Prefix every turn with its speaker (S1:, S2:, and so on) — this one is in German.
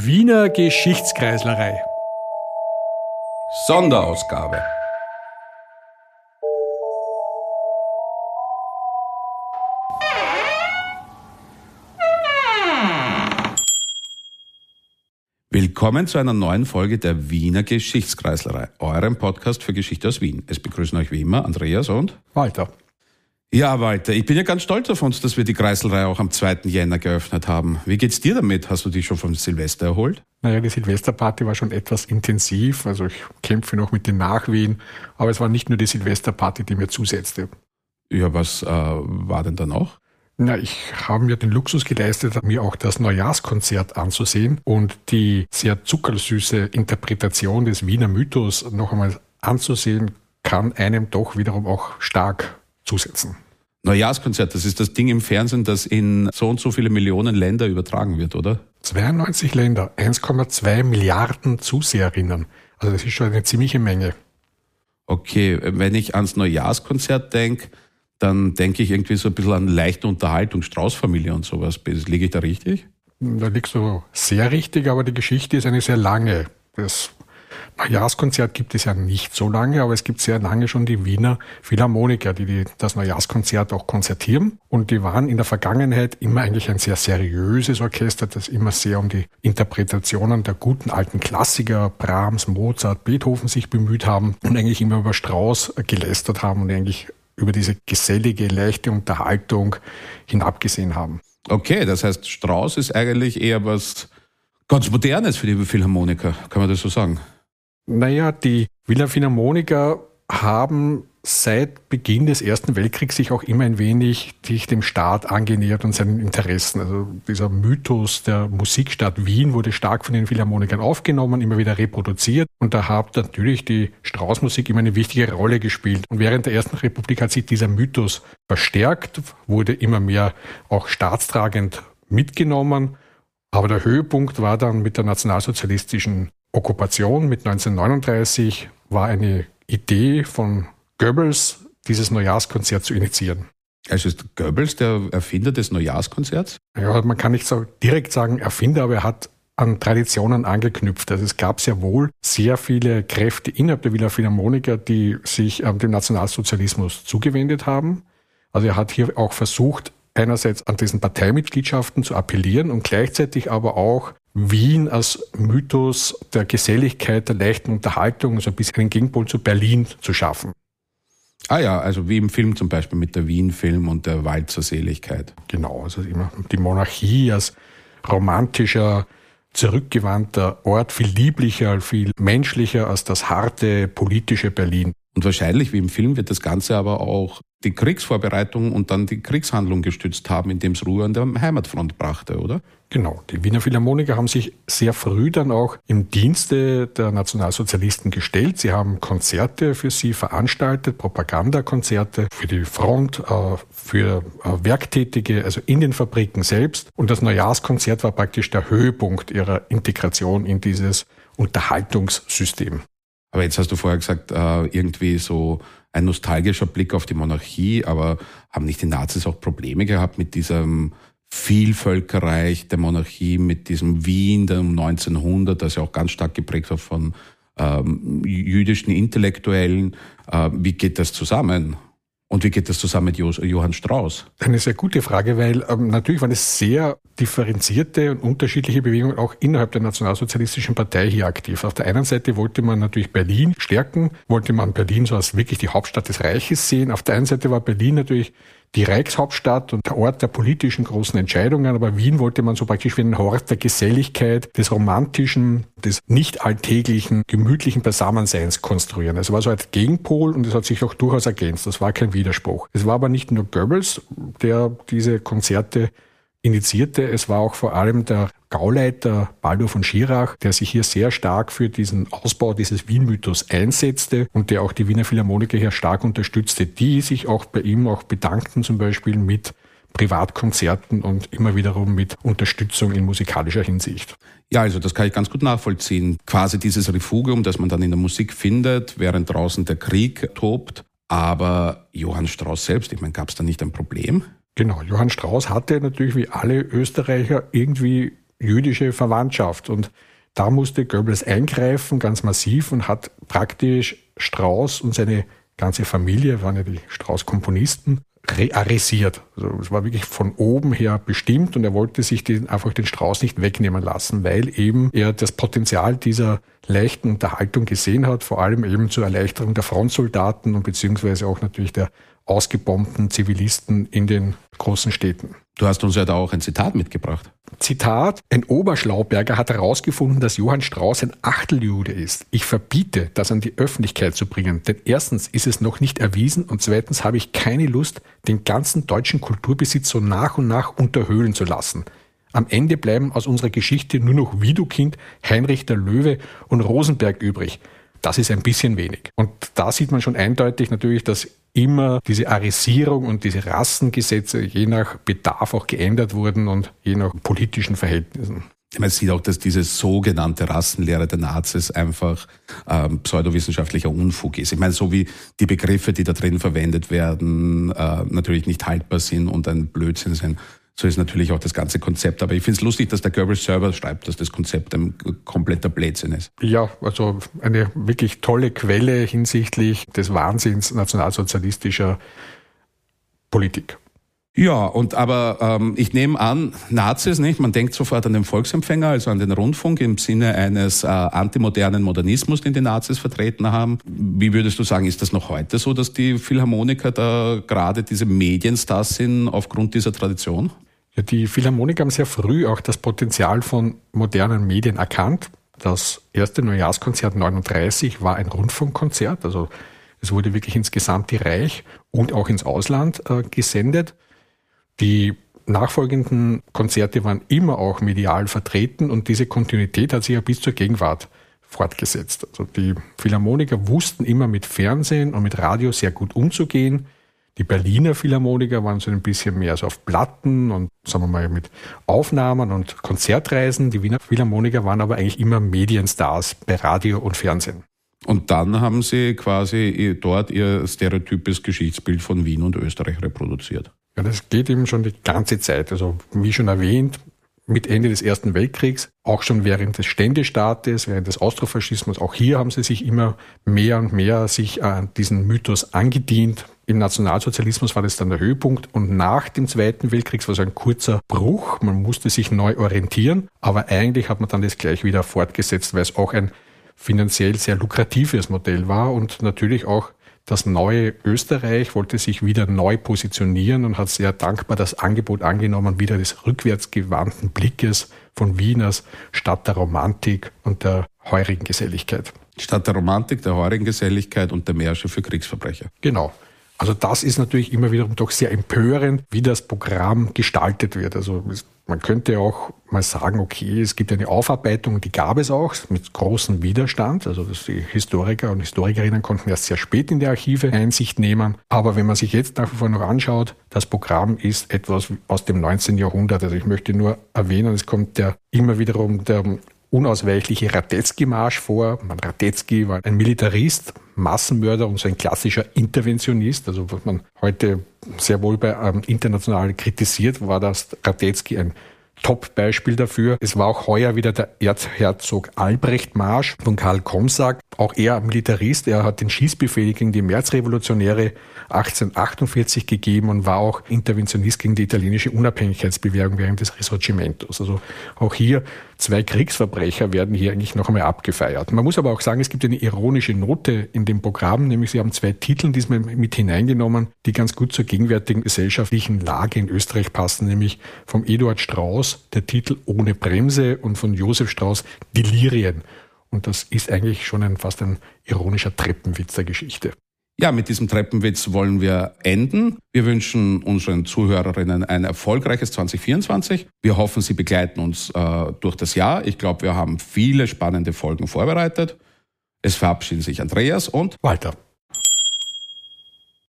S1: Wiener Geschichtskreislerei.
S2: Sonderausgabe. Willkommen zu einer neuen Folge der Wiener Geschichtskreislerei, eurem Podcast für Geschichte aus Wien. Es begrüßen euch wie immer Andreas und
S1: Walter.
S2: Ja, Walter, ich bin ja ganz stolz auf uns, dass wir die Kreiselreihe auch am 2. Jänner geöffnet haben. Wie geht's dir damit? Hast du dich schon vom Silvester erholt?
S1: Naja, die Silvesterparty war schon etwas intensiv. Also ich kämpfe noch mit den Nachwehen. Aber es war nicht nur die Silvesterparty, die mir zusetzte.
S2: Ja, was äh, war denn da noch?
S1: Na, ich habe mir den Luxus geleistet, mir auch das Neujahrskonzert anzusehen und die sehr zuckersüße Interpretation des Wiener Mythos noch einmal anzusehen, kann einem doch wiederum auch stark zusetzen.
S2: Neujahrskonzert, das ist das Ding im Fernsehen, das in so und so viele Millionen Länder übertragen wird, oder?
S1: 92 Länder, 1,2 Milliarden Zuseherinnen. Also das ist schon eine ziemliche Menge.
S2: Okay, wenn ich ans Neujahrskonzert denke, dann denke ich irgendwie so ein bisschen an leichte Unterhaltung, Straußfamilie und sowas. Liege ich da richtig?
S1: Da liegst du sehr richtig, aber die Geschichte ist eine sehr lange. Das Neujahrskonzert gibt es ja nicht so lange, aber es gibt sehr lange schon die Wiener Philharmoniker, die, die das Neujahrskonzert auch konzertieren. Und die waren in der Vergangenheit immer eigentlich ein sehr seriöses Orchester, das immer sehr um die Interpretationen der guten alten Klassiker, Brahms, Mozart, Beethoven sich bemüht haben und eigentlich immer über Strauss gelästert haben und eigentlich über diese gesellige, leichte Unterhaltung hinabgesehen haben.
S2: Okay, das heißt, Strauss ist eigentlich eher was ganz Modernes für die Philharmoniker, kann man das so sagen?
S1: Naja, die Wiener Philharmoniker haben seit Beginn des Ersten Weltkriegs sich auch immer ein wenig sich dem Staat angenähert und seinen Interessen. Also dieser Mythos der Musikstadt Wien wurde stark von den Philharmonikern aufgenommen, immer wieder reproduziert. Und da hat natürlich die Straußmusik immer eine wichtige Rolle gespielt. Und während der Ersten Republik hat sich dieser Mythos verstärkt, wurde immer mehr auch staatstragend mitgenommen. Aber der Höhepunkt war dann mit der nationalsozialistischen Okkupation mit 1939 war eine Idee von Goebbels, dieses Neujahrskonzert zu initiieren.
S2: Also ist Goebbels der Erfinder des Neujahrskonzerts?
S1: Ja, man kann nicht so direkt sagen Erfinder, aber er hat an Traditionen angeknüpft. Also es gab sehr wohl sehr viele Kräfte innerhalb der Wiener Philharmoniker, die sich ähm, dem Nationalsozialismus zugewendet haben. Also er hat hier auch versucht, einerseits an diesen Parteimitgliedschaften zu appellieren und gleichzeitig aber auch Wien als Mythos der Geselligkeit, der leichten Unterhaltung, so ein bisschen einen Gegenpol zu Berlin zu schaffen.
S2: Ah ja, also wie im Film zum Beispiel mit der Wien-Film und der Walzer Seligkeit.
S1: Genau, also immer die Monarchie als romantischer, zurückgewandter Ort, viel lieblicher, viel menschlicher als das harte politische Berlin.
S2: Und wahrscheinlich, wie im Film, wird das Ganze aber auch die Kriegsvorbereitung und dann die Kriegshandlung gestützt haben, indem es Ruhe an der Heimatfront brachte, oder?
S1: Genau. Die Wiener Philharmoniker haben sich sehr früh dann auch im Dienste der Nationalsozialisten gestellt. Sie haben Konzerte für sie veranstaltet, Propagandakonzerte für die Front, äh, für äh, Werktätige, also in den Fabriken selbst. Und das Neujahrskonzert war praktisch der Höhepunkt ihrer Integration in dieses Unterhaltungssystem.
S2: Aber jetzt hast du vorher gesagt, äh, irgendwie so ein nostalgischer Blick auf die Monarchie, aber haben nicht die Nazis auch Probleme gehabt mit diesem Vielvölkerreich der Monarchie, mit diesem Wien der um 1900, das ja auch ganz stark geprägt war von ähm, jüdischen Intellektuellen. Äh, wie geht das zusammen? Und wie geht das zusammen mit Johann Strauss?
S1: Eine sehr gute Frage, weil ähm, natürlich waren es sehr differenzierte und unterschiedliche Bewegungen auch innerhalb der Nationalsozialistischen Partei hier aktiv. Auf der einen Seite wollte man natürlich Berlin stärken, wollte man Berlin so als wirklich die Hauptstadt des Reiches sehen. Auf der einen Seite war Berlin natürlich die Reichshauptstadt und der Ort der politischen großen Entscheidungen, aber Wien wollte man so praktisch wie einen Hort der Geselligkeit, des romantischen, des nicht alltäglichen, gemütlichen Beisammenseins konstruieren. Es war so ein Gegenpol und es hat sich auch durchaus ergänzt. Das war kein Widerspruch. Es war aber nicht nur Goebbels, der diese Konzerte initiierte. Es war auch vor allem der Gauleiter Baldur von Schirach, der sich hier sehr stark für diesen Ausbau dieses Wien-Mythos einsetzte und der auch die Wiener Philharmoniker hier stark unterstützte, die sich auch bei ihm auch bedankten, zum Beispiel mit Privatkonzerten und immer wiederum mit Unterstützung in musikalischer Hinsicht.
S2: Ja, also das kann ich ganz gut nachvollziehen. Quasi dieses Refugium, das man dann in der Musik findet, während draußen der Krieg tobt. Aber Johann Strauss selbst, ich meine, gab es da nicht ein Problem?
S1: Genau, Johann Strauss hatte natürlich wie alle Österreicher irgendwie jüdische Verwandtschaft. Und da musste Goebbels eingreifen, ganz massiv, und hat praktisch Strauß und seine ganze Familie, waren ja die Strauß-Komponisten, rearisiert. Also es war wirklich von oben her bestimmt und er wollte sich den, einfach den Strauß nicht wegnehmen lassen, weil eben er das Potenzial dieser leichten Unterhaltung gesehen hat, vor allem eben zur Erleichterung der Frontsoldaten und beziehungsweise auch natürlich der ausgebombten Zivilisten in den großen Städten.
S2: Du hast uns ja da auch ein Zitat mitgebracht.
S1: Zitat, ein Oberschlauberger hat herausgefunden, dass Johann Strauß ein Achteljude ist. Ich verbiete, das an die Öffentlichkeit zu bringen, denn erstens ist es noch nicht erwiesen und zweitens habe ich keine Lust, den ganzen deutschen Kulturbesitz so nach und nach unterhöhlen zu lassen. Am Ende bleiben aus unserer Geschichte nur noch Widukind, Heinrich der Löwe und Rosenberg übrig. Das ist ein bisschen wenig. Und da sieht man schon eindeutig natürlich, dass immer diese Arisierung und diese Rassengesetze je nach Bedarf auch geändert wurden und je nach politischen Verhältnissen.
S2: Man sieht auch, dass diese sogenannte Rassenlehre der Nazis einfach ähm, pseudowissenschaftlicher Unfug ist. Ich meine, so wie die Begriffe, die da drin verwendet werden, äh, natürlich nicht haltbar sind und ein Blödsinn sind, so ist natürlich auch das ganze Konzept. Aber ich finde es lustig, dass der Goebbels selber schreibt, dass das Konzept ein kompletter Blödsinn ist.
S1: Ja, also eine wirklich tolle Quelle hinsichtlich des Wahnsinns nationalsozialistischer Politik.
S2: Ja, und aber ähm, ich nehme an, Nazis, nicht? Man denkt sofort an den Volksempfänger, also an den Rundfunk im Sinne eines äh, antimodernen Modernismus, den die Nazis vertreten haben. Wie würdest du sagen, ist das noch heute so, dass die Philharmoniker da gerade diese Medienstars sind aufgrund dieser Tradition?
S1: Die Philharmoniker haben sehr früh auch das Potenzial von modernen Medien erkannt. Das erste Neujahrskonzert 39 war ein Rundfunkkonzert, also es wurde wirklich ins gesamte Reich und auch ins Ausland äh, gesendet. Die nachfolgenden Konzerte waren immer auch medial vertreten und diese Kontinuität hat sich ja bis zur Gegenwart fortgesetzt. Also die Philharmoniker wussten immer mit Fernsehen und mit Radio sehr gut umzugehen. Die Berliner Philharmoniker waren so ein bisschen mehr so auf Platten und sagen wir mal mit Aufnahmen und Konzertreisen. Die Wiener Philharmoniker waren aber eigentlich immer Medienstars bei Radio und Fernsehen.
S2: Und dann haben sie quasi dort ihr stereotypes Geschichtsbild von Wien und Österreich reproduziert.
S1: Ja, das geht eben schon die ganze Zeit. Also wie schon erwähnt, mit Ende des Ersten Weltkriegs, auch schon während des Ständestaates, während des Austrofaschismus, auch hier haben sie sich immer mehr und mehr sich an diesen Mythos angedient. Im Nationalsozialismus war das dann der Höhepunkt und nach dem Zweiten Weltkrieg war es ein kurzer Bruch. Man musste sich neu orientieren, aber eigentlich hat man dann das gleich wieder fortgesetzt, weil es auch ein finanziell sehr lukratives Modell war und natürlich auch das neue Österreich wollte sich wieder neu positionieren und hat sehr dankbar das Angebot angenommen, wieder des rückwärtsgewandten Blickes von Wien als Stadt der Romantik und der heurigen Geselligkeit.
S2: Stadt der Romantik, der heurigen Geselligkeit und der Märsche für Kriegsverbrecher.
S1: Genau. Also das ist natürlich immer wiederum doch sehr empörend, wie das Programm gestaltet wird. Also man könnte auch mal sagen, okay, es gibt eine Aufarbeitung, die gab es auch mit großem Widerstand. Also die Historiker und Historikerinnen konnten erst sehr spät in die Archive Einsicht nehmen. Aber wenn man sich jetzt nach wie vor noch anschaut, das Programm ist etwas aus dem 19. Jahrhundert. Also ich möchte nur erwähnen, es kommt der immer wiederum der unausweichliche Radetzky-Marsch vor. Radetzky war ein Militarist, Massenmörder und so ein klassischer Interventionist. Also was man heute sehr wohl bei ähm, international kritisiert, war das Radetzky ein Top-Beispiel dafür. Es war auch heuer wieder der Erzherzog Albrecht Marsch von Karl Komsack. Auch er Militarist. Er hat den Schießbefehl gegen die Märzrevolutionäre 1848 gegeben und war auch Interventionist gegen die italienische Unabhängigkeitsbewegung während des Risorgimentos. Also auch hier zwei Kriegsverbrecher werden hier eigentlich noch einmal abgefeiert. Man muss aber auch sagen, es gibt eine ironische Note in dem Programm, nämlich sie haben zwei Titel diesmal mit hineingenommen, die ganz gut zur gegenwärtigen gesellschaftlichen Lage in Österreich passen, nämlich vom Eduard Strauß der Titel Ohne Bremse und von Josef Strauß Delirien. Und das ist eigentlich schon ein, fast ein ironischer Treppenwitz der Geschichte.
S2: Ja, mit diesem Treppenwitz wollen wir enden. Wir wünschen unseren Zuhörerinnen ein erfolgreiches 2024. Wir hoffen, Sie begleiten uns äh, durch das Jahr. Ich glaube, wir haben viele spannende Folgen vorbereitet. Es verabschieden sich Andreas und
S1: Walter.